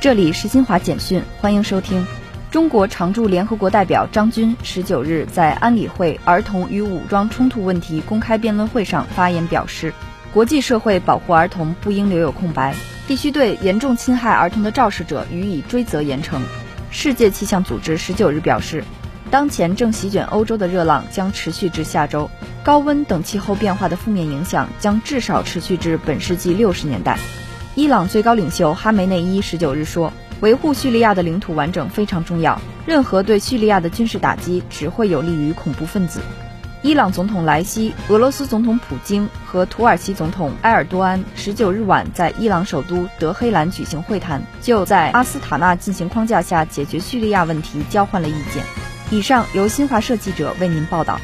这里是新华简讯，欢迎收听。中国常驻联合国代表张军十九日在安理会儿童与武装冲突问题公开辩论会上发言表示，国际社会保护儿童不应留有空白，必须对严重侵害儿童的肇事者予以追责严惩。世界气象组织十九日表示，当前正席卷欧洲的热浪将持续至下周，高温等气候变化的负面影响将至少持续至本世纪六十年代。伊朗最高领袖哈梅内伊十九日说。维护叙利亚的领土完整非常重要。任何对叙利亚的军事打击只会有利于恐怖分子。伊朗总统莱西、俄罗斯总统普京和土耳其总统埃尔多安十九日晚在伊朗首都德黑兰举行会谈，就在阿斯塔纳进行框架下解决叙利亚问题交换了意见。以上由新华社记者为您报道。